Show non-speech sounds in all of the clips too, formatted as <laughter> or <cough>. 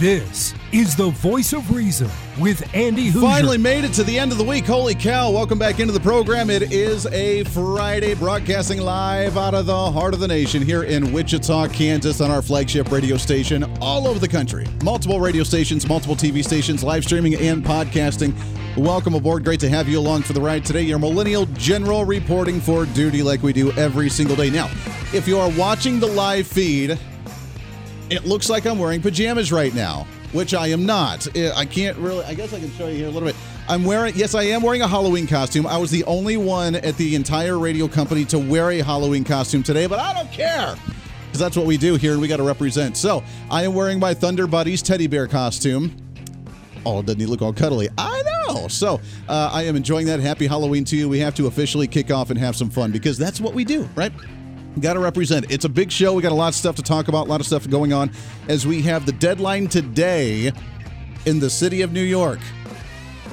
This is the voice of reason with Andy Hooser. Finally made it to the end of the week. Holy cow. Welcome back into the program. It is a Friday broadcasting live out of the heart of the nation here in Wichita, Kansas on our flagship radio station all over the country. Multiple radio stations, multiple TV stations, live streaming and podcasting. Welcome aboard. Great to have you along for the ride today. Your Millennial General reporting for duty like we do every single day. Now, if you are watching the live feed, it looks like I'm wearing pajamas right now, which I am not. I can't really, I guess I can show you here a little bit. I'm wearing, yes, I am wearing a Halloween costume. I was the only one at the entire radio company to wear a Halloween costume today, but I don't care because that's what we do here and we got to represent. So I am wearing my Thunder Buddies teddy bear costume. Oh, doesn't he look all cuddly? I know. So uh, I am enjoying that. Happy Halloween to you. We have to officially kick off and have some fun because that's what we do, right? Got to represent. It's a big show. We got a lot of stuff to talk about, a lot of stuff going on as we have the deadline today in the city of New York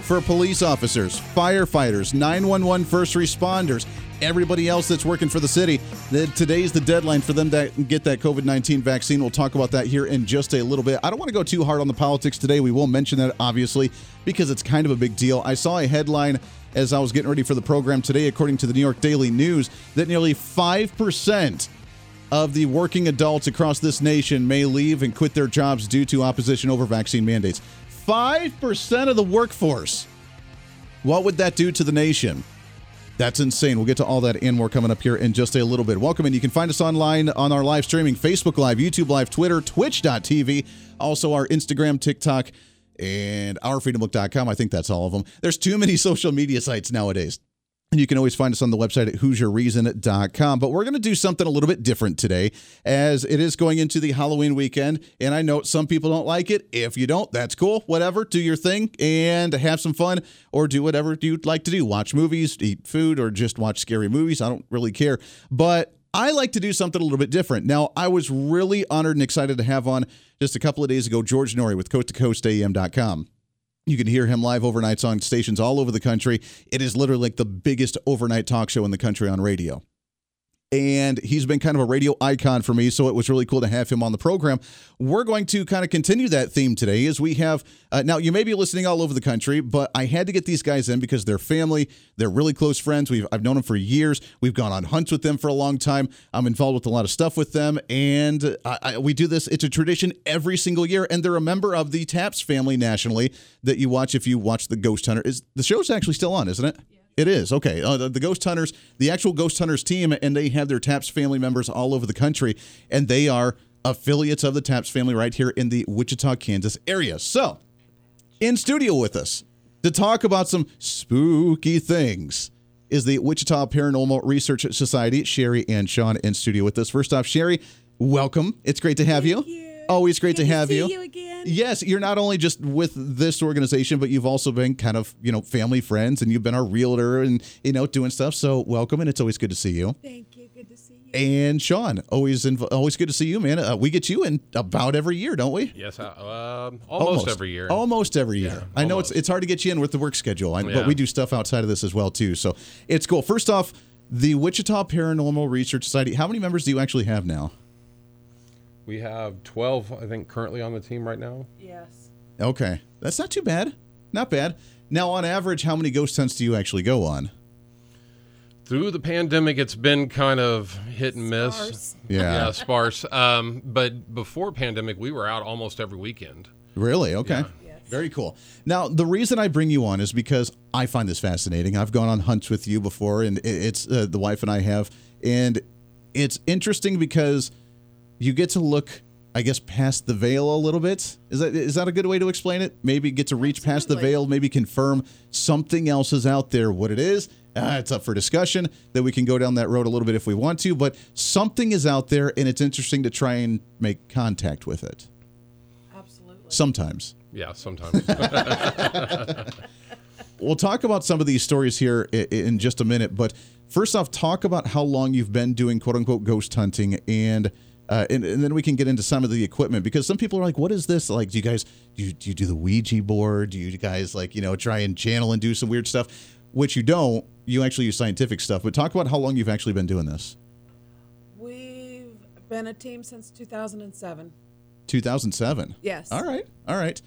for police officers, firefighters, 911 first responders, everybody else that's working for the city. Today's the deadline for them to get that COVID 19 vaccine. We'll talk about that here in just a little bit. I don't want to go too hard on the politics today. We will mention that, obviously, because it's kind of a big deal. I saw a headline as I was getting ready for the program today, according to the New York Daily News, that nearly 5% of the working adults across this nation may leave and quit their jobs due to opposition over vaccine mandates. 5% of the workforce. What would that do to the nation? That's insane. We'll get to all that and more coming up here in just a little bit. Welcome, and you can find us online on our live streaming Facebook Live, YouTube Live, Twitter, Twitch.tv, also our Instagram, TikTok, and ourfreedombook.com. I think that's all of them. There's too many <laughs> social media sites nowadays. You can always find us on the website at HooserReason.com. But we're going to do something a little bit different today as it is going into the Halloween weekend. And I know some people don't like it. If you don't, that's cool. Whatever. Do your thing and have some fun or do whatever you'd like to do. Watch movies, eat food, or just watch scary movies. I don't really care. But I like to do something a little bit different. Now, I was really honored and excited to have on just a couple of days ago George Noory with coast to coast AM.com. You can hear him live overnights on stations all over the country. It is literally like the biggest overnight talk show in the country on radio and he's been kind of a radio icon for me. So it was really cool to have him on the program. We're going to kind of continue that theme today as we have. Uh, now, you may be listening all over the country, but I had to get these guys in because they're family. They're really close friends. We've I've known them for years. We've gone on hunts with them for a long time. I'm involved with a lot of stuff with them, and I, I, we do this. It's a tradition every single year, and they're a member of the Taps family nationally that you watch if you watch the Ghost Hunter. Is the show's actually still on, isn't it? Yeah. It is okay. Uh, the, the, Ghost Hunters, the actual Ghost Hunters team, and they have their Taps family members all over the country, and they are affiliates of the Taps family right here in the Wichita, Kansas area. So, in studio with us to talk about some spooky things is the Wichita Paranormal Research Society. Sherry and Sean in studio with us. First off, Sherry, welcome. It's great to have you. You. Always great Good to have see you. you again. Yes, you're not only just with this organization, but you've also been kind of, you know, family friends and you've been our realtor and, you know, doing stuff. So welcome and it's always good to see you. Thank you. Good to see you. And Sean, always inv- always good to see you, man. Uh, we get you in about every year, don't we? Yes, uh, um, almost, every year. Almost every year. Yeah, I know it's almost. it's hard to get you in with the work schedule, I, but we do stuff outside of this as well too. So it's cool. First off, the Wichita Paranormal Research Society. How many members do you actually have now? We have 12, I think, currently on the team right now. Yes. Okay, that's not too bad. Not bad. Now, on average, how many ghost hunts do you actually go on? Through the pandemic, it's been kind of hit and miss. Sparse. Yeah. sparse. Um, but before pandemic, we were out almost every weekend. Really? Okay. Yes. Very cool. Now, the reason I bring you on is because I find this fascinating. I've gone on hunts with you before, and it's uh, the wife and I have, and it's interesting because you get to look, I guess, past the veil a little bit. Is that is that a good way to explain it? Maybe get to reach past the veil, maybe confirm something else is out there. What it is, uh, it's up for discussion. That we can go down that road a little bit if we want to, but something is out there, and it's interesting to try and make contact with it. Absolutely. Sometimes. Yeah, sometimes. <laughs> we'll talk about some of these stories here in, in just a minute. But first off, talk about how long you've been doing quote unquote ghost hunting and. Uh, and, and then we can get into some of the equipment because some people are like, "What is this? Like, do you guys do you, do you do the Ouija board? Do you guys like you know try and channel and do some weird stuff?" Which you don't. You actually use scientific stuff. But talk about how long you've actually been doing this. We've been a team since 2007. 2007. Yes. All right. All right.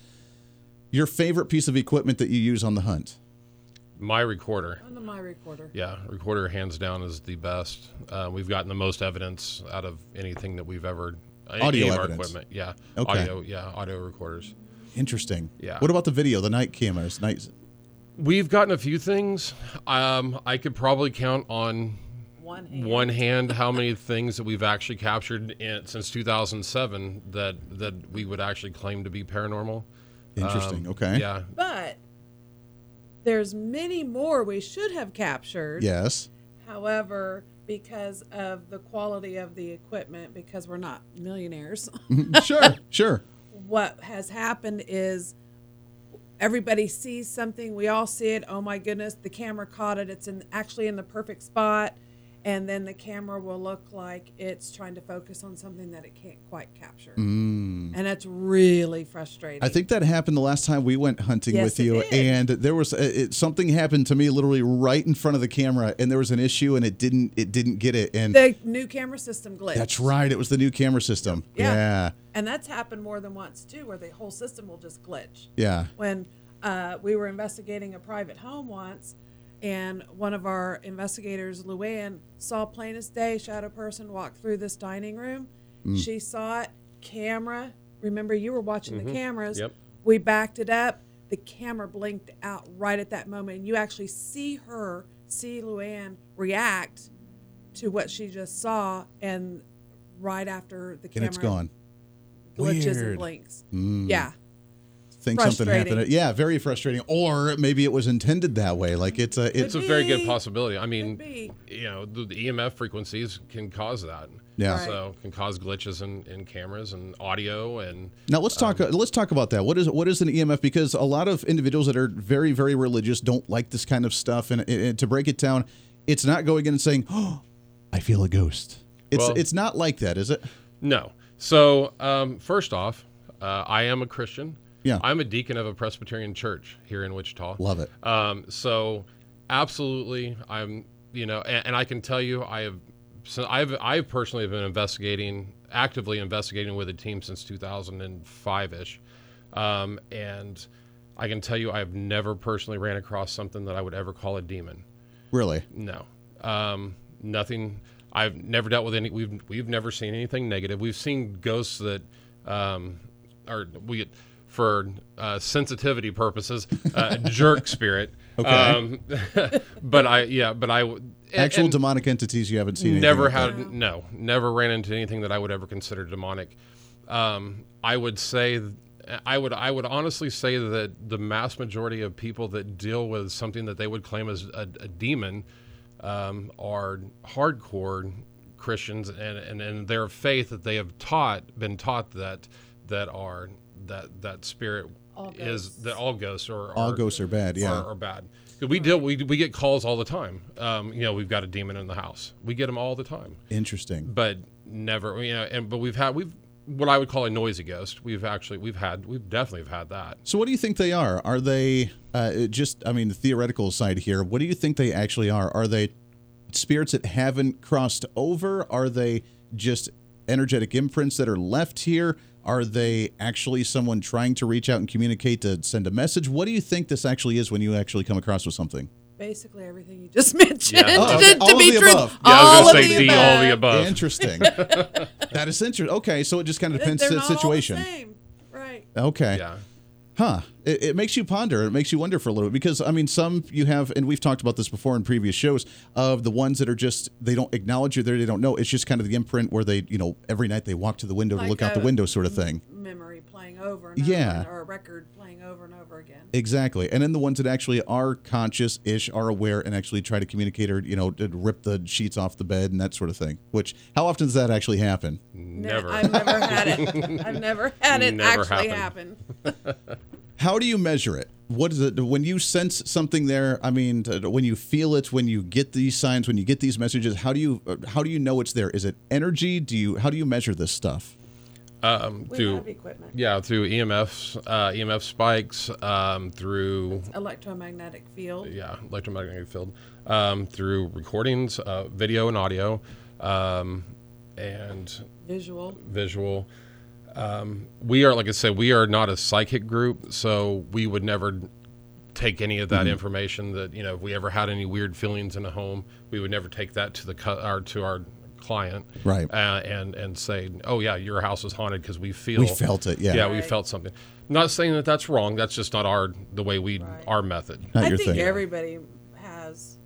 Your favorite piece of equipment that you use on the hunt? My recorder. On the my recorder. Yeah, recorder hands down is the best. Uh, we've gotten the most evidence out of anything that we've ever. any Audio of our equipment. Yeah. Okay. Audio. Yeah. Audio recorders. Interesting. Yeah. What about the video, the night cameras? Night. We've gotten a few things. Um, I could probably count on One hand. one hand how many things that we've actually captured in, since 2007 that that we would actually claim to be paranormal. Interesting. Um, okay. Yeah. But there's many more we should have captured. Yes. However, because of the quality of the equipment, because we're not millionaires, <laughs> sure. Sure. what has happened is everybody sees something we all see it oh my goodness the camera caught it it's in actually in the perfect spot and then the camera will look like it's trying to focus on something that it can't quite capture and that's really frustrating Mm. I think that happened the last time we went hunting Yes, with it you, and there was it, it- something happened to me literally right in front of the camera, and there was an issue, and it didn't it didn't get it, and the new camera system glitched that's right, it was the new camera system. Yeah. Yeah. and that's happened more than once too where the whole system will just glitch Yeah. when uh, we were investigating a private home once, and one of our investigators, Luann, saw plain as day shadow person walk through this dining room. Mm. She saw it, camera. Remember, you were watching the cameras. Yep. We backed it up. The camera blinked out right at that moment, and you actually see her, see Luann react to what she just saw, and right after the camera. And it's gone. glitches Weird. and blinks. Yeah. Think something happened. Yeah, very frustrating. Or maybe it was intended that way. Like it's a it's It's a very good possibility. I mean, you know, the, the EMF frequencies can cause that. Yeah. Right. So can cause glitches in, in cameras and audio and Now let's talk. Um, let's talk about that. What is what is an EMF? Because a lot of individuals that are very very religious don't like this kind of stuff. And, and to break it down, it's not going in and saying, "Oh, I feel a ghost." It's Well- it's not like that, is it? No. So, um, first off, uh, I am a Christian. Yeah. I'm a deacon of a Presbyterian church here in Wichita. Love it. Um, so, absolutely, I'm. You know, and, and I can tell you, I have. So I've I've personally been investigating, actively investigating with a team since 2005 ish, um, and I can tell you, I've never personally ran across something that I would ever call a demon. Really? No, um, nothing. I've never dealt with any. We've we've never seen anything negative. We've seen ghosts that um, are we for uh, sensitivity purposes, uh, jerk spirit. Okay. Um, <laughs> but I yeah, but I and- Actual and demonic entities you haven't seen. never had that. no never ran into anything that I would ever consider demonic. Um, I would say. I would I would honestly say that the mass majority of people that deal with something that they would claim as a, a demon um, are hardcore Christians and, and, and their faith that they have taught been taught that that are that that spirit All is that all ghosts are All are- ghosts are bad. Yeah. are, are bad. 'Cause We deal we, we get calls all the time. Um, you know we've got a demon in the house. We get them all the time Interesting. but never you know and but we've had we've what I would call a noisy ghost. We've actually we've had we've definitely have had that. So what do you think they are? Are they uh, just? I mean, the theoretical side here. What do you think they actually are? Are they spirits that haven't crossed over? Are they just energetic imprints that are left here? Are they actually someone trying to reach out and communicate to send a message? What do you think this actually is when you actually come across with something? Basically, everything you just <laughs> mentioned. Yeah. <laughs> Oh, to, okay. to All of be the truth, above. Yeah, I was gonna say the D, all the above. above. Interesting. <laughs> that is interesting. Okay, so it just kind of depends They're the not all the situation. same. Right. Okay. Yeah. Huh. It, it makes you ponder. It makes you wonder for a little bit because I mean, some you have, and we've talked about this before in previous shows of the ones that are just they don't acknowledge you there, they don't know. It's just kind of the imprint where they, you know, every night they walk to the window to Like look out the window, sort of mm-hmm. thing. Memory playing over and Yeah. over, or a record playing over and over again. Exactly. And then the ones that actually are conscious ish, are aware, and actually try to communicate or you know, to rip the sheets off the bed and that sort of thing. Which how often does that actually happen? Never. I've never <laughs> had it. I've never had it Never actually happened. happen. <laughs> How do you measure it? what is it when you sense something there? I mean, when you feel it, when you get these signs, when you get these messages, how do you uh, how do you know it's there? Is it energy? Do you how do you measure this stuff? Um, We through have equipment. yeah, through EMFs, uh, EMF spikes, um, through Electromagnetic field. yeah, electromagnetic field, um, through recordings, uh, video and audio, um, and Visual. visual. Um, we are, like I said, we are not a psychic group, so we would never take any of that information. That you know, if we ever had any weird feelings in a home, we would never take that to the cu- or to our client, Right. Uh, and and say, oh yeah, your house is haunted because we feel We felt it, yeah. yeah, we felt something. Not saying that that's wrong. That's just not our the way we Right. our method. Not I your think thing. everybody has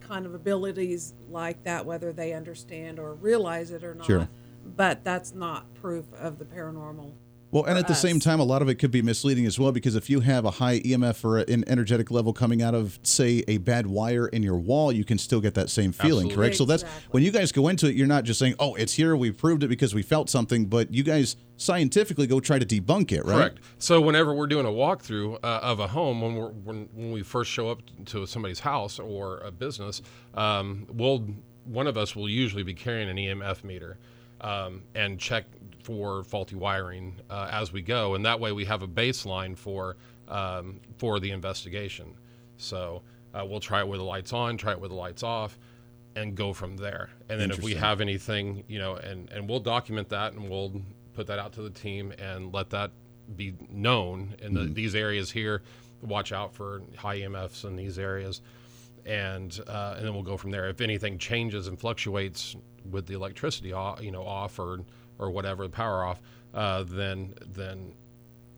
kind of abilities like that, whether they understand or realize it or not. Sure. But that's not proof of the paranormal. Well, and for at the same time, a lot of it could be misleading as well because if you have a high EMF or an energetic level coming out of, say, a bad wire in your wall, you can still get that same feeling, Absolutely. correct? So that's when you guys go into it, you're not just saying, "Oh, it's here, we proved it because we felt something," but you guys scientifically go try to debunk it, right? Correct. So whenever we're doing a walkthrough uh, of a home, when we're when, when we first show up to somebody's house or a business, um, we'll one of us will usually be carrying an EMF meter um, and check for faulty wiring uh, as we go, and that way we have a baseline for um, for the investigation. So uh, we'll try it with the lights on, try it with the lights off, and go from there. And then if we have anything, you know, and and we'll document that and we'll put that out to the team and let that be known in the, these areas here. Watch out for high EMFs in these areas, and uh, and then we'll go from there. If anything changes and fluctuates with the electricity off, you know, off or or whatever, the power off, uh, then then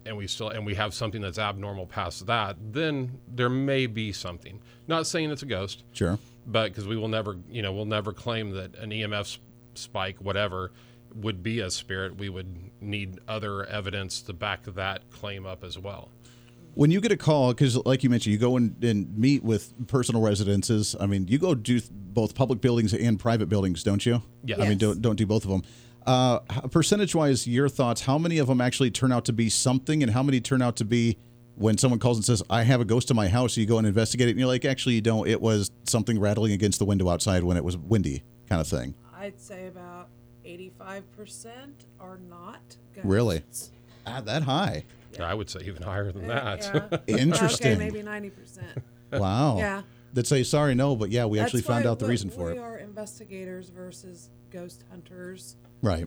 and we still and we have something that's abnormal past that, then there may be something. Not saying it's a ghost, Sure. but because we will never, you know, we'll never claim that an EMF spike, whatever, would be a spirit. We would need other evidence to back that claim up as well. When you get a call, because like you mentioned, you go and, and meet with personal residences. I mean, you go do both public buildings and private buildings, don't you? Yes. I mean, don't don't do both of them. Uh, percentage wise, your thoughts? How many of them actually turn out to be something, and how many turn out to be when someone calls and says, "I have a ghost in my house"? You go and investigate it, and you're like, "Actually, you don't. It was something rattling against the window outside when it was windy, kind of thing." I'd say about 85% are not ghosts. Really? Ah, that high. I would say even higher than Uh, that. <laughs> yeah. <laughs> Interesting. Okay, maybe 90%. Wow. Yeah. That say sorry, no, but yeah, we That's actually found out the reason for it. we it. are investigators versus ghost hunters Right.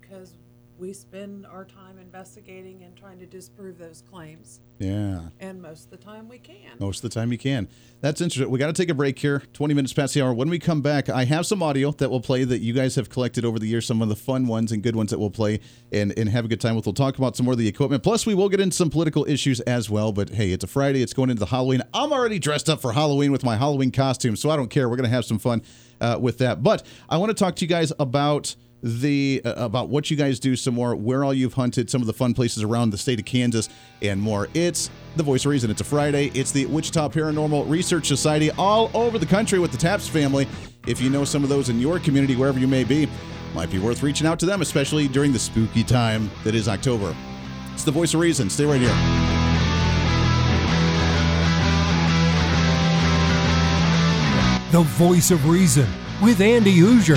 because we spend our time investigating and trying to disprove those claims. Yeah. And most of the time we can. Most of the time you can. That's interesting. We got to take a break here. 20 minutes past the hour. When we come back, I have some audio that we'll play that you guys have collected over the years, some of the fun ones and good ones that we'll play and, and have a good time with. We'll talk about some more of the equipment. Plus, we will get into some political issues as well. But hey, it's a Friday. It's going into the Halloween. I'm already dressed up for Halloween with my Halloween costume, so I don't care. We're going to have some fun uh, with that. But I want to talk to you guys about the uh, about what you guys do some more where all you've hunted some of the fun places around the state of kansas and more. It's the voice of reason. It's a friday. It's the wichita paranormal research society all over the country with the taps family. If you know some of those in your community wherever you may be might be worth reaching out to them especially during the spooky time that is october. It's the voice of reason. Stay right here. The voice of reason with Andy Hooser.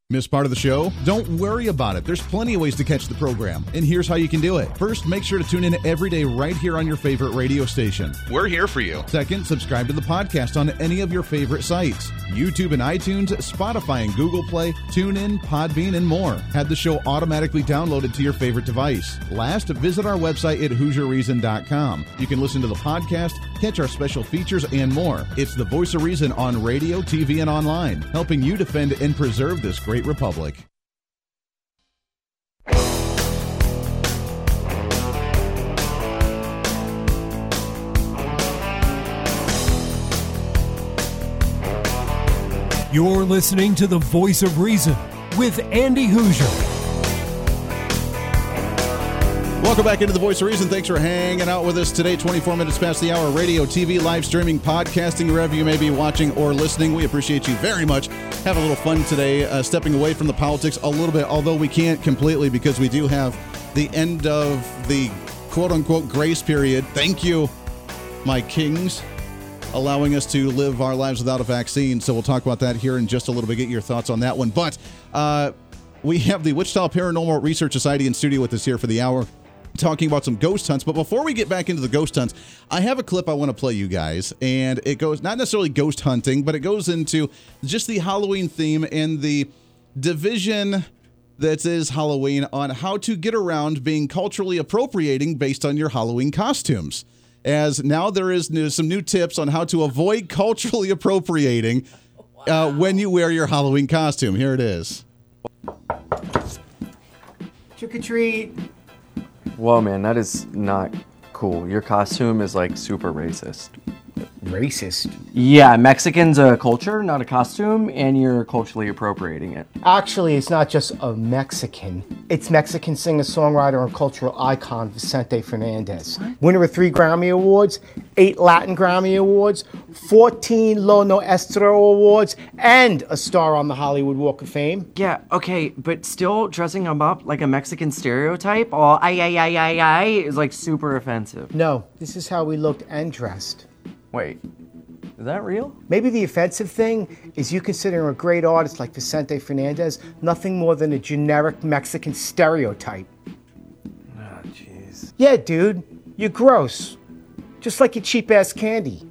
Miss part of the show? Don't worry about it. There's plenty of ways to catch the program, and here's how you can do it. First, make sure to tune in every day right here on your favorite radio station. We're here for you. Second, subscribe to the podcast on any of your favorite sites YouTube and iTunes, Spotify and Google Play, TuneIn, Podbean, and more. Have the show automatically downloaded to your favorite device. Last, visit our website at HooserReason.com. You can listen to the podcast, catch our special features, and more. It's the voice of reason on radio, TV, and online, helping you defend and preserve this great republic. You're listening to the voice of reason with Andy Hooser. Welcome back into the Voice of Reason. Thanks for hanging out with us today. 24 minutes past the hour. Radio, TV, live streaming, podcasting, wherever you may be watching or listening. We appreciate you very much. Have a little fun today, uh, stepping away from the politics a little bit, although we can't completely because we do have the end of the quote unquote grace period. Thank you, my kings, allowing us to live our lives without a vaccine. So we'll talk about that here in just a little bit. Get your thoughts on that one. But uh, we have the Wichita Paranormal Research Society in studio with us here for the hour talking about some ghost hunts. But before we get back into the ghost hunts, I have a clip I want to play you guys. And it goes not necessarily ghost hunting, but it goes into just the Halloween theme and the division that is Halloween on how to get around being culturally appropriating based on your Halloween costumes. As now there is new, some new tips on how to avoid culturally appropriating uh, when you wear your Halloween costume. Here it is. Trick or treat. Whoa, man, that is not cool. Your costume is like super racist. Racist. Yeah, Mexican's a culture, not a costume, and you're culturally appropriating it. Actually, it's not just a Mexican. It's Mexican singer-songwriter and cultural icon Vicente Fernandez. Winner of three Grammy Awards, eight Latin Grammy Awards, 14 Lo Nuestro Awards, and a star on the Hollywood Walk of Fame. Yeah, okay, but still dressing him up like a Mexican stereotype, all ay ay ay ay ay, is like super offensive. No, this is how we looked and dressed. Wait, is that real? Maybe the offensive thing is you considering a great artist like Vicente Fernandez nothing more than a generic Mexican stereotype. Oh, jeez. Yeah, dude, you're gross. Just like your cheap ass candy.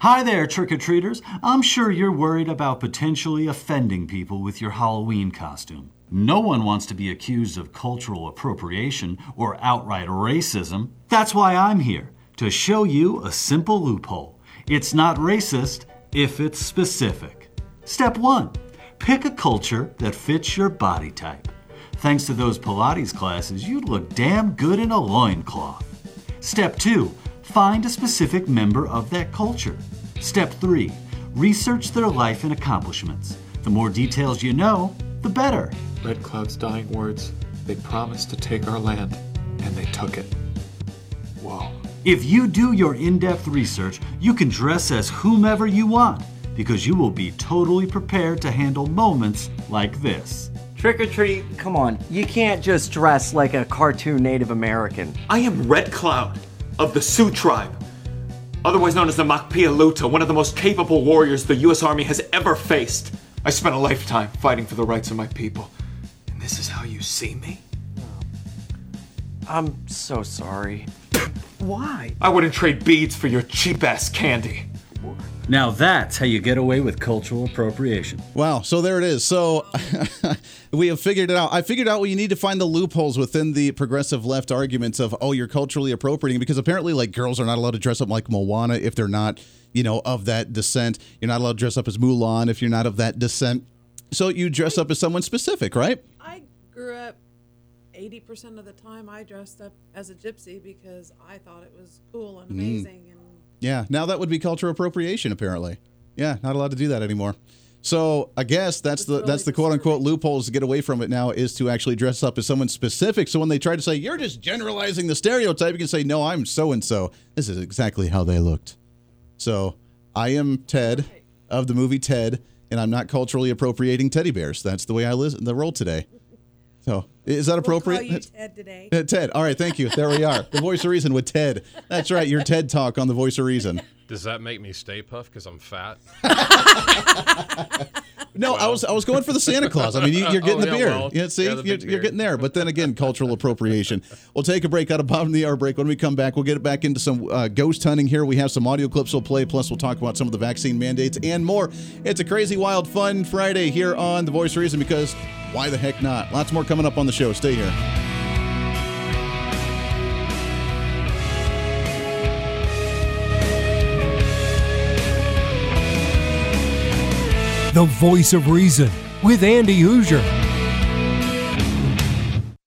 Hi there, trick or treaters. I'm sure you're worried about potentially offending people with your Halloween costume. No one wants to be accused of cultural appropriation or outright racism. That's why I'm here, to show you a simple loophole. It's not racist if it's specific. Step one pick a culture that fits your body type. Thanks to those Pilates classes, you'd look damn good in a loincloth. Step two find a specific member of that culture. Step three research their life and accomplishments. The more details you know, the better. Red Cloud's dying words. They promised to take our land, and they took it. Whoa. If you do your in depth research, you can dress as whomever you want because you will be totally prepared to handle moments like this. Trick or treat, come on, you can't just dress like a cartoon Native American. I am Red Cloud of the Sioux tribe, otherwise known as the Makpialuta, one of the most capable warriors the U.S. Army has ever faced. I spent a lifetime fighting for the rights of my people, and this is how you see me? I'm so sorry. Why? I wouldn't trade beads for your cheap ass candy. Now that's how you get away with cultural appropriation. Wow. So there it is. So <laughs> we have figured it out. I figured out well, you need to find the loopholes within the progressive left arguments of, oh, you're culturally appropriating because apparently, like, girls are not allowed to dress up like Moana if they're not, you know, of that descent. You're not allowed to dress up as Mulan if you're not of that descent. So you dress up as someone specific, right? I grew up 80% of the time I dressed up as a gypsy because I thought it was cool and mm. amazing and Yeah. Now that would be cultural appropriation, apparently. Yeah. Not allowed to do that anymore. So I guess that's the really that's the quote unquote loopholes to get away from it now is to actually dress up as someone specific. So when they try to say you're just generalizing the stereotype, you can say no, I'm so and so. This is exactly how they looked. So I am Ted of the movie Ted, and I'm not culturally appropriating teddy bears. That's the way I listen the role today. So is that We'll appropriate? call you Ted today. Uh, Ted. All right, thank you. There we are. The voice of reason with Ted. That's right. Your TED talk on the voice of reason. Does that make me Stay Puft because I'm fat? <laughs> No, I was I was going for the Santa Claus. I mean, you, you're getting Oh, the yeah, beard. well, yeah, see, yeah, the you're, big you're getting there. But then again, cultural appropriation. We'll take a break out of bottom of the hour break. When we come back, we'll get it back into some uh, ghost hunting here. We have some audio clips we'll play. Plus, we'll talk about some of the vaccine mandates and more. It's a crazy, wild, fun Friday here on The Voice of Reason because why the heck not? Lots more coming up on the show. Stay here. The voice of reason with Andy Hooser.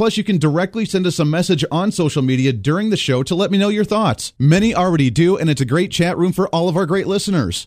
Plus, you can directly send us a message on social media during the show to let me know your thoughts. Many already do, and it's a great chat room for all of our great listeners.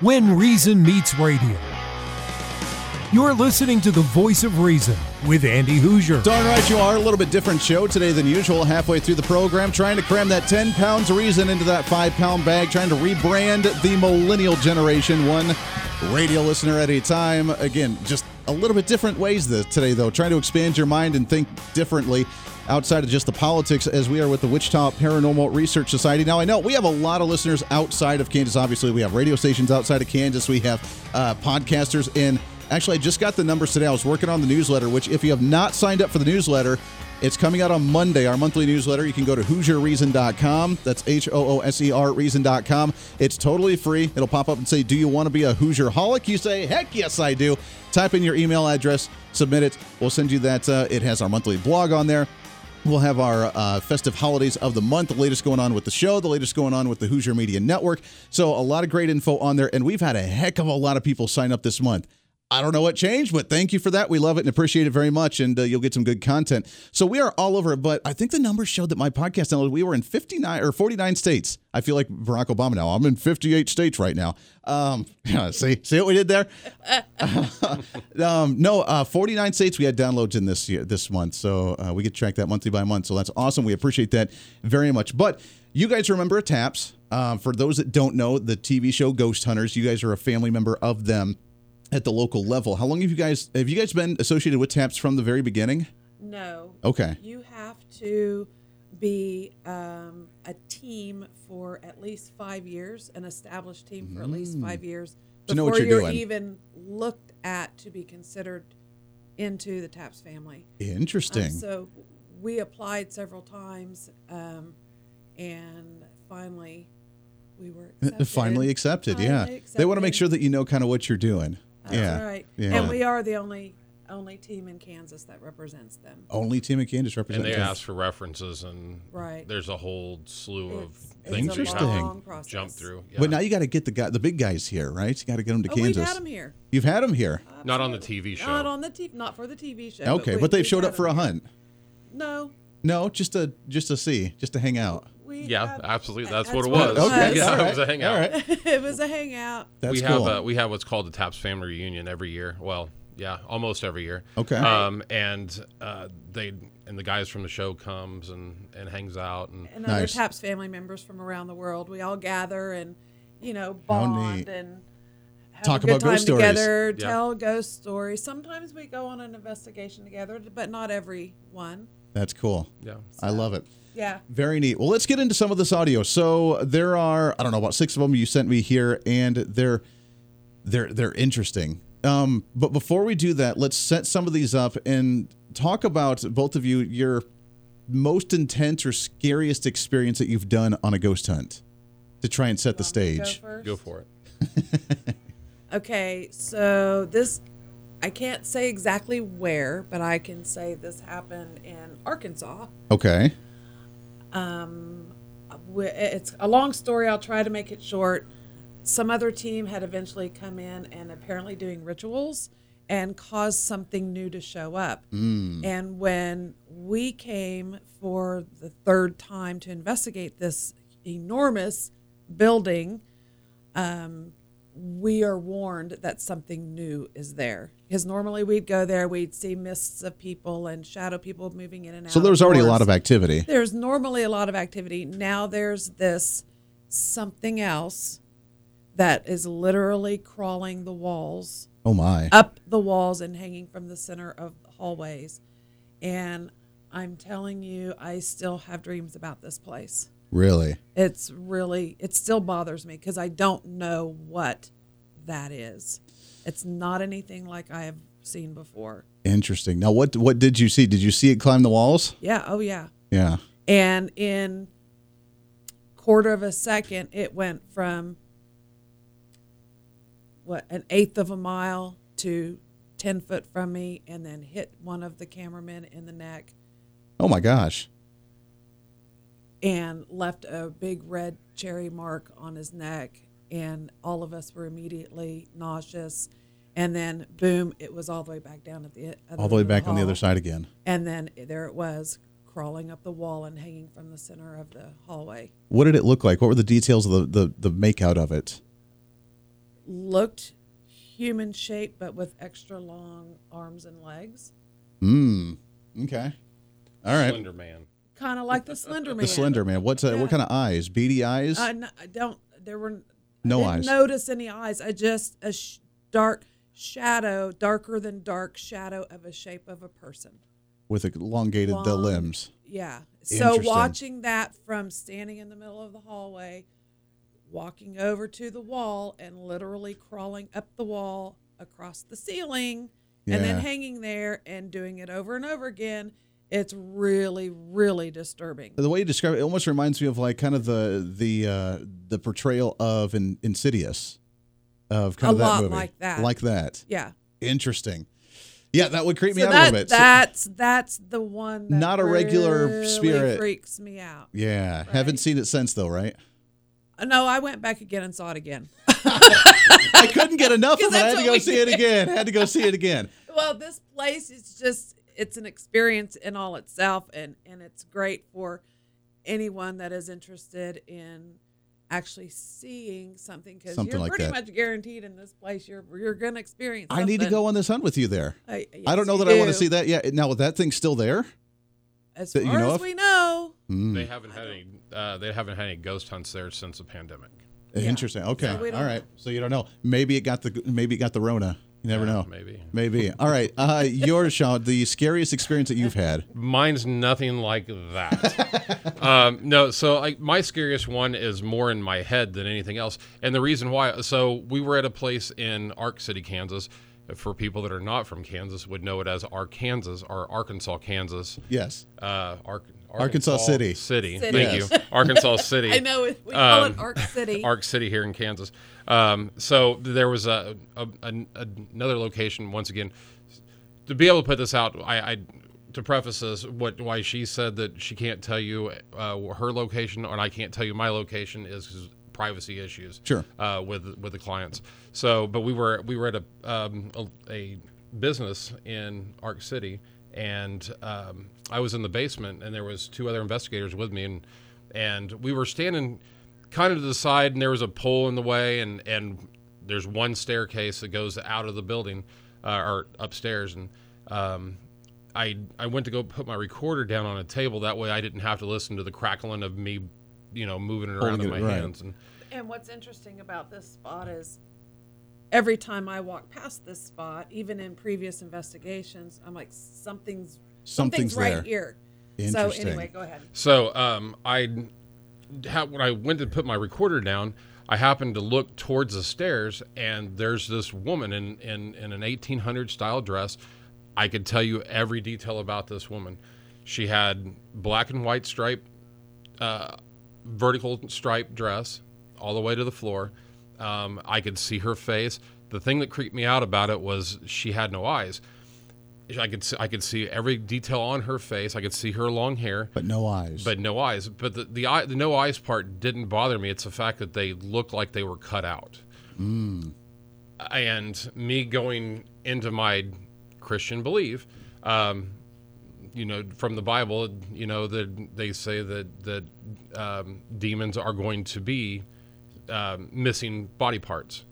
When Reason Meets Radio. You're listening to the voice of reason with Andy Hooser. Darn right you are. A little bit different show today than usual. Halfway through the program, trying to cram that 10 pounds of reason into that 5 pound bag, trying to rebrand the millennial generation one radio listener at a time. Again, just a little bit different ways this, today, though. Trying to expand your mind and think differently outside of just the politics as we are with the Wichita Paranormal Research Society. Now, I know we have a lot of listeners outside of Kansas. Obviously, we have radio stations outside of Kansas. We have uh, podcasters in. Actually, I just got the numbers today. I was working on the newsletter, which, if you have not signed up for the newsletter, it's coming out on Monday, our monthly newsletter. You can go to HooserReason.com. That's H O O S E R Reason.com. It's totally free. It'll pop up and say, Do you want to be a Hooser holic? You say, Heck yes, I do. Type in your email address, submit it. We'll send you that. Uh, it has our monthly blog on there. We'll have our uh, festive holidays of the month, the latest going on with the show, the latest going on with the Hooser Media Network. So, a lot of great info on there. And we've had a heck of a lot of people sign up this month. I don't know what changed, but thank you for that. We love it and appreciate it very much, and uh, you'll get some good content. So we are all over but I think the numbers showed that my podcast download. We were in 59 or 49 states. I feel like Barack Obama now. I'm in 58 states right now. Um, <laughs> yeah, see, see what we did there? <laughs> um, no, uh, 49 states we had downloads in this year, this month. So uh, we get to track that monthly by month. So that's awesome. We appreciate that very much. But you guys remember TAPS. Uh, for those that don't know, the TV show Ghost Hunters, you guys are a family member of them at the local level. How long have you guys have you guys been associated with TAPS from the very beginning? No. Okay. You have to be um, a team for at least five years, an established team for at least five years To know before what you're you're doing. even looked at to be considered into the TAPS family. Interesting. Um, so we applied several times, um, and finally we were accepted. Finally accepted, yeah. Finally They want to make sure that you know kind of what you're doing. That's yeah. right. Yeah. And we are the only only team in Kansas that represents them. Only team in Kansas represents. And representing. they ask for references, and Right. there's a whole slew of It's- it's things you Interesting. have to jump through. Yeah. But now you got to get the guy, the big guys here, right? You got to get them to Oh, Kansas. we've had them here. You've had them here. Uh, not on the TV show. Not on the TV, not for the TV show. okay, we- but they've showed up for a them here. hunt. No, No, just to just to see, just to hang out. We yeah, have- absolutely. That's, that's what it what was. it was. Okay, yeah, all right, it was a hangout. All right, <laughs> it was a hangout. that's we cool. have uh, we have what's called the Taps Family Reunion every year. Well, yeah, almost every year. Okay. Um, and uh, they and the guys from the show comes and and hangs out and And other Nice. TAPS family members from around the world. We all gather and you know, bond and have Talk a good about time ghost stories. together, Yeah. tell ghost stories. Sometimes we go on an investigation together, but not every one. That's cool. Yeah. I love it. Yeah. Very neat. Well, let's get into some of this audio. So there are, I don't know, about six of them you sent me here, and they're they're they're interesting. Um, but before we do that, let's set some of these up and talk about both of you your most intense or scariest experience that you've done on a ghost hunt to try and set the Want me to go stage. Go for it. <laughs> Okay, so this, I can't say exactly where, but I can say this happened in Arkansas. Okay. Wh- It's a long story. I'll try to make it short. Some other team had eventually come in and apparently doing rituals and caused something new to show up. And when we came for the third time to investigate this enormous building, um, we are warned that something new is there. Because normally we'd go there, we'd see mists of people and shadow people moving in and out. So there was already a lot of activity. There's normally a lot of activity. Now there's this something else that is literally crawling the walls, Oh my. up the walls, and hanging from the center of the hallways. And I'm telling you, I still have dreams about this place. Really? It's really, it still bothers me because I don't know what that is. It's not anything like I have seen before. Interesting. Now what what did you see? Did you see it climb the walls? Yeah. Oh, yeah. Yeah. and in quarter of a second it went from what an eighth of a mile to 10 foot from me and then hit one of the cameramen in the neck Oh my gosh. And left a big red cherry mark on his neck and all of us were immediately nauseous and then boom it was all the way back down at the other All the way end of back on the other side again. and then there it was crawling up the wall and hanging from the center of the hallway What did it look like? What were the details of the the, the make out of it? looked human shaped but with extra long arms and legs Hmm. Okay. All right. Slender Man. Kind of like the slender man The Slender Man. What's uh, Yeah. what kind of eyes? Beady eyes? I, n- I don't there were No I didn't eyes. notice any eyes i just a sh- dark shadow darker than dark shadow of a shape of a person with elongated the limbs. yeah so watching that from standing in the middle of the hallway walking over to the wall and literally crawling up the wall across the ceiling and then hanging there and doing it over and over again it's really really disturbing The way you describe it, it almost reminds me of like kind of the the uh, the portrayal of in, Insidious, of kind A of that lot movie, like that. like that. yeah Interesting. Yeah, that would creep me so out that, a little bit. So- that's that's the one that Not a regular really spirit. freaks me out yeah, haven't seen it since though, right? Uh, no i went back again and saw it again <laughs> I couldn't get enough of <laughs> it. I had to go see it again. had to go see it again. well this place is just it's an experience in all itself and and it's great for anyone that is interested in actually seeing something because you're like pretty that. much guaranteed in this place you're you're gonna experience I need to go on this hunt with you there. I, I don't know you that I want to see that yet. Now, with that thing still there? as that far you know as of? we know Hmm. They haven't had any. Uh, they haven't had any ghost hunts there since the pandemic. Interesting. Okay. So we All. So you don't know. Maybe it got the maybe it got the Rona. You never Yeah, know. maybe. Maybe. All right. Uh, <laughs> yours, Sean. The scariest experience that you've had. Mine's nothing like that. <laughs> um, no, so like my scariest one is more in my head than anything else, and the reason why. So we were at a place in Ark City, Kansas. For people that are not from Kansas, would know it as Arkansas or Arkansas, Kansas. Yes. Uh, Ark, Arkansas City. City. City. Thank Yes. you, Arkansas City. <laughs> i know it we call Um, it arc city Arc City here in Kansas. Um, so there was a, a, a another location once again. To be able to put this out, I, I to preface this, what why she said that she can't tell you uh, her location and I can't tell you my location is 'cause privacy issues. Sure. Uh, with with the clients. So, but we were we were at a um, a, a business in Arc City, and um, I was in the basement, and there was two other investigators with me, and and we were standing kind of to the side, and there was a pole in the way, and and there's one staircase that goes out of the building uh, or upstairs, and um, I I went to go put my recorder down on a table that way I didn't have to listen to the crackling of me, you know, moving it around Holding in my it, right. hands, and And what's interesting about this spot is every time I walk past this spot, even in previous investigations, I'm like, something's Something's something's, right there. here. So anyway, go ahead. So um, I, ha- when I went to put my recorder down, I happened to look towards the stairs, and there's this woman in, in, in an 1800 style dress. I could tell you every detail about this woman. She had black and white stripe, uh, vertical stripe dress all the way to the floor. Um, I could see her face. The thing that creeped me out about it was she had no eyes. I could see, I could see every detail on her face. I could see her long hair But no eyes. but no eyes. But the the, eye, the no eyes part didn't bother me. It's the fact that they look like they were cut out. And me going into my Christian belief, um, you know, from the Bible, you know that they say that that um, demons are going to be um, missing body parts,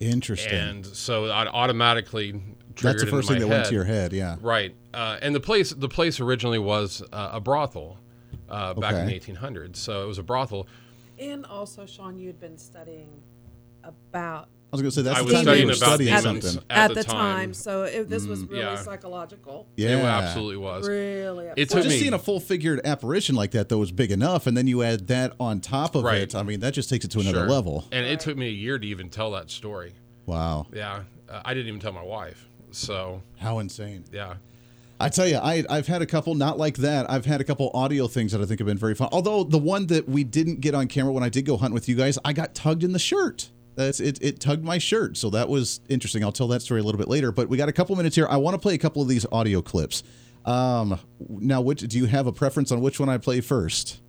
Interesting. and so I automatically triggered That's the first thing my that went to your head. Yeah. Right, uh, and the place the place originally was uh, a brothel uh, back in the 1800s. So it was a brothel. And also, Shaun, you'd been studying about I was going to say that's I the was time studying you were about studying demons. something. At at, the the, time. time. So it, this was really yeah. psychological. Yeah, It absolutely was. Really. It Well, took just me- seeing a full figured apparition like that though was big enough, and then you add that on top of Right. it. I mean, that just takes it to another Sure. level. And it took me a year to even tell that story. Wow, Yeah, uh, I didn't even tell my wife. So how insane! yeah, I tell you, I I've had a couple not like that. I've had a couple audio things that I think have been very fun. Although the one that we didn't get on camera when I did go hunt with you guys, I got tugged in the shirt. That's it. It tugged my shirt, so that was interesting. I'll tell that story a little bit later. But we got a couple minutes here. I want to play a couple of these audio clips. Um, now, which do you have a preference on which one I play first?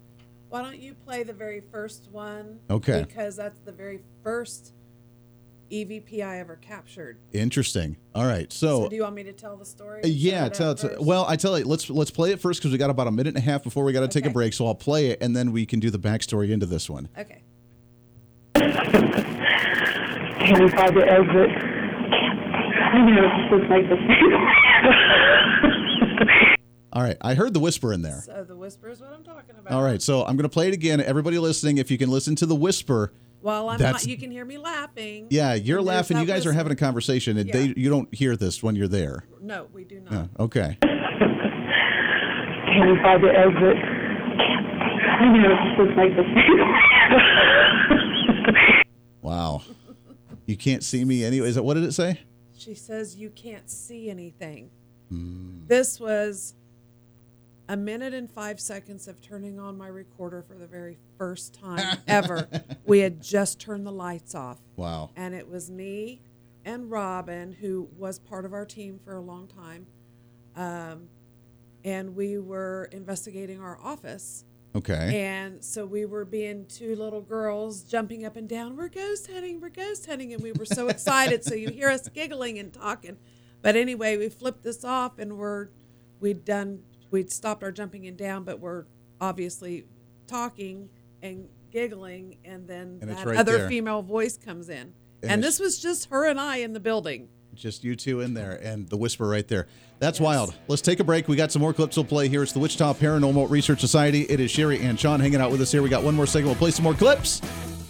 Why don't you play the very first one? Okay. Because that's the very first EVP I ever captured. Interesting. All right, So, so do you want me to tell the story? Yeah, Set it tell, up well, I tell you, let's let's play it first because we got about a minute and a half before we got to take a break. So I'll play it and then we can do the backstory into this one. Okay. <laughs> Can we find the exit? I know this is like this. <laughs> All right, I heard the whisper in there. So the whisper is what I'm talking about. All right, so I'm going to play it again. Everybody listening, if you can listen to the whisper, While I'm That's- not, you can hear me laughing. yeah, you're laughing. You guys are having a conversation, and they you don't hear this when you're there. No, we do not. Yeah, okay. Can we find the exit? I know this is like this. <laughs> Wow. You can't see me anyway. Is that what did it say? She says you can't see anything. Hmm. This was a minute and five seconds of turning on my recorder for the very first time <laughs> ever. we had just turned the lights off. Wow. And it was me and Robin, who was part of our team for a long time. Um, and we were investigating our office. Okay. And so we were being two little girls jumping up and down. We're ghost hunting, we're ghost hunting. And we were so excited. so you hear us giggling and talking. But anyway, we flipped this off and we're, we'd done, we'd stopped our jumping and down, but we're obviously talking and giggling. And then And that right other there. female voice comes in. And And, this was just her and I in the building. Just you two in there and the whisper right there. That's wild. Let's take a break. We got some more clips we'll play here. It's the Wichita Paranormal Research Society. It is Sherrie and Shaun hanging out with us here. We got one more segment. We'll play some more clips.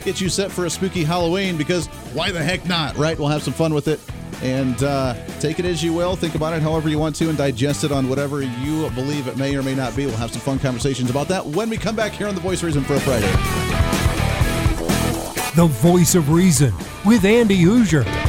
Get you set for a spooky Halloween because why the heck not, right? We'll have some fun with it. And uh, take it as you will. Think about it however you want to and digest it on whatever you believe it may or may not be. We'll have some fun conversations about that when we come back here on The Voice of Reason for a Friday. The voice of reason with Andy Hooser.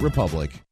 republic.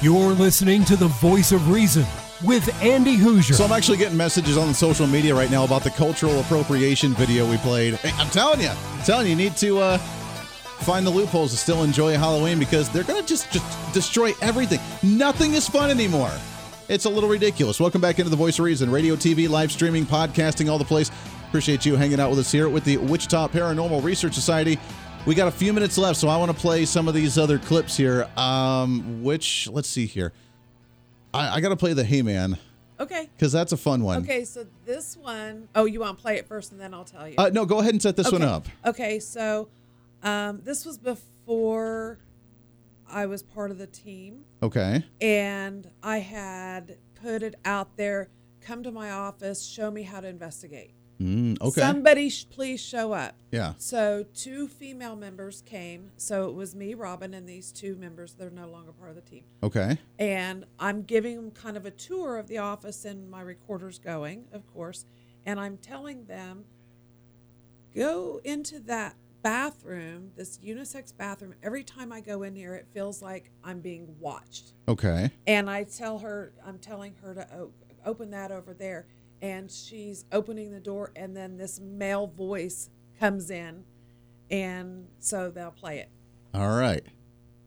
You're listening to the voice of reason with Andy Hooser. So I'm actually getting messages on social media right now about the cultural appropriation video we played. Hey, I'm telling you, I'm telling you, you need to uh, find the loopholes to still enjoy Halloween because they're going to just, just destroy everything. Nothing is fun anymore. It's a little ridiculous. Welcome back into the Voice of Reason, radio, TV, live streaming, podcasting, all the place. Appreciate you hanging out with us here with the Wichita Paranormal Research Society. We got a few minutes left, so I want to play some of these other clips here. Um, which let's see here. I, I got to play the Hey Man Okay. because that's a fun one. Okay, so this one, oh, you want to play it first and then I'll tell you. Uh, no, go ahead and set this one up. Okay, so um, this was before I was part of the team, Okay. and I had put it out there come to my office, show me how to investigate. Mm, okay. Somebody sh- please show up. Yeah. So two female members came. So it was me, Robin, and these two members. They're no longer part of the team. Okay. And I'm giving them kind of a tour of the office, and my recorder's going, of course. And I'm telling them, go into that bathroom, this unisex bathroom. Every time I go in here, it feels like I'm being watched. Okay. And I tell her, I'm telling her to open that over there. And she's opening the door, and then this male voice comes in. And so they'll play it. All right.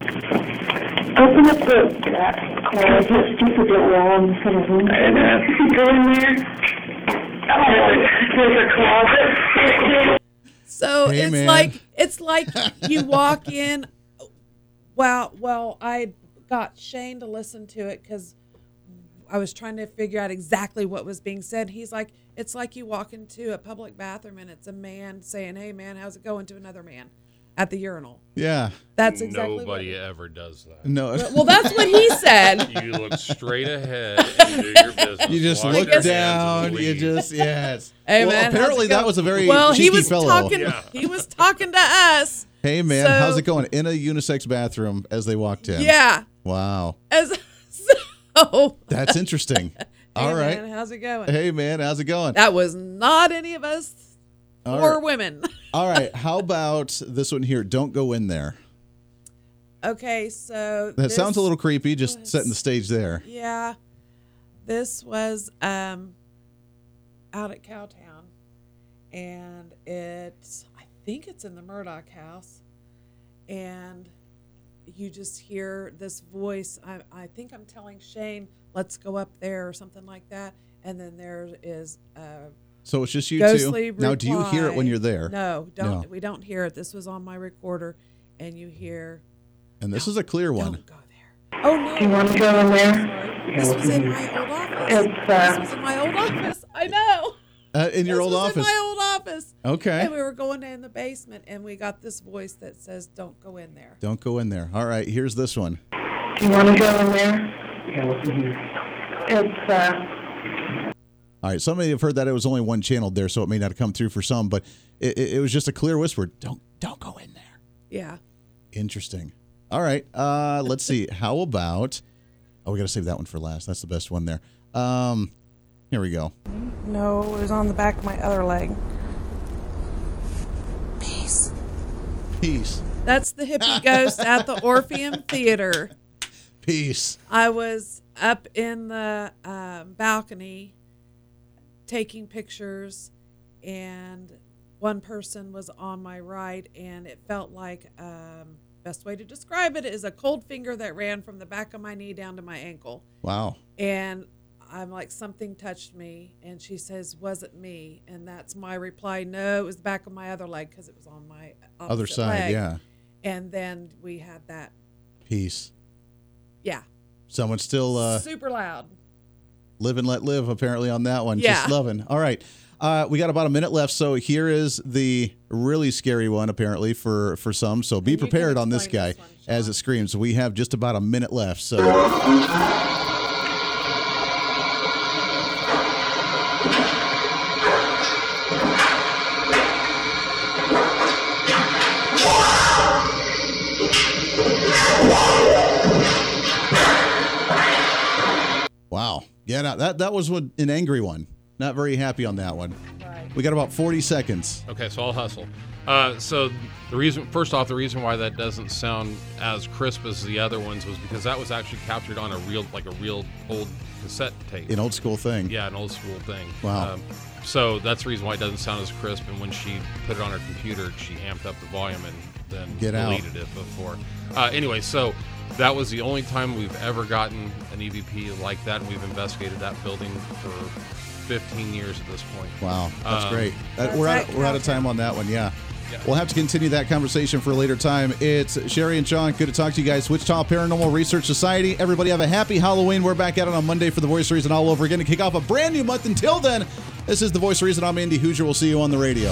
Open up the closet, stupid little wall in front of room. And uh, go in there. Oh, there's a closet. So Hey, it's man. like it's like <laughs> you walk in. Well, well, I got Shane to listen to it because I was trying to figure out exactly what was being said. He's like, it's like you walk into a public bathroom and it's a man saying, "Hey, man, how's it going?" to another man at the urinal. Yeah. That's exactly Nobody What, ever does that. No. well, that's what he said. <laughs> You look straight ahead and do your <laughs> business. You just look your hands and down. You just yes. <laughs> Hey, well, man, apparently that was a very well. He was fellow. talking. Yeah. He was talking to us. Hey man, So- how's it going? In a unisex bathroom as they walked in. Yeah. Wow. As <laughs> so. That's interesting. <laughs> All Hey, right. man, how's it going? Hey man, how's it going? That was not any of us All or right. women. <laughs> All right. How about this one here? Don't go in there. okay, so That sounds a little creepy. Just setting the stage there. Yeah, this was um out at Cowtown, and it's I think it's in the Murdock House, and you just hear this voice. I I think I'm telling Shane, let's go up there or something like that, and then there is a So it's just you ghostly two. Now, do you hear it when you're there? No, don't. No. We don't hear it. This was on my recorder, and you hear. And this is a clear one. Don't go there. Oh no! Do you want to go in there? This was in my old office. It's, uh, this was in my old office. I know. Uh, in your This old was office. In my old office. Okay. And we were going in the basement, and we got this voice that says, "Don't go in there." Don't go in there. All right. Here's this one. Do you want to go in there? Yeah, listen here. It's, uh, All right. Some of you have heard that it was only one channel there, so it may not have come through for some, but it, it, it was just a clear whisper. Don't don't go in there. Yeah. Interesting. All right. Uh, let's see. <laughs> How about Oh, we got to save that one for last. That's the best one there. Um, here we go. No, it was on the back of my other leg. Peace. Peace. That's the hippie ghost at the Orpheum Theater. Peace. I was up in the um, balcony taking pictures, and one person was on my right, and it felt like um, best way to describe it is a cold finger that ran from the back of my knee down to my ankle. Wow. And I'm like, something touched me. And she says, Was it me? And that's my reply, No, it was the back of my other leg because it was on my Other side, leg." yeah. And then we had that. Peace. Yeah. Someone's still uh, Super loud. live and let live apparently on that one. Yeah. Just loving. All right. Uh, we got about a minute left, so here is the really scary one apparently for for some. So be And you can prepared on this guy this one, as it screams. We have just about a minute left. So yeah, now that that was what, an angry one. Not very happy on that one. We got about forty seconds. Okay, so I'll hustle. Uh, so the reason, first off, the reason why that doesn't sound as crisp as the other ones was because that was actually captured on a real, like a real old cassette tape. An old school thing. Yeah, an old school thing. Wow. Um, so that's the reason why it doesn't sound as crisp. And when she put it on her computer, she amped up the volume and then Get out. deleted it before. Uh, anyway, so that was the only time we've ever gotten an EVP like that, and we've investigated that building for 15 years at this point. Wow, that's Um, great. Uh, we're out, we're out of time on that one. Yeah. Yeah. We'll have to continue that conversation for a later time. It's Sherrie and Shaun. Good to talk to you guys. Wichita Paranormal Research Society. Everybody have a happy Halloween. We're back at it on Monday for the Voice Reason all over again to kick off a brand new month. Until then, this is the Voice Reason. I'm Andy Hooser. We'll see you on the radio.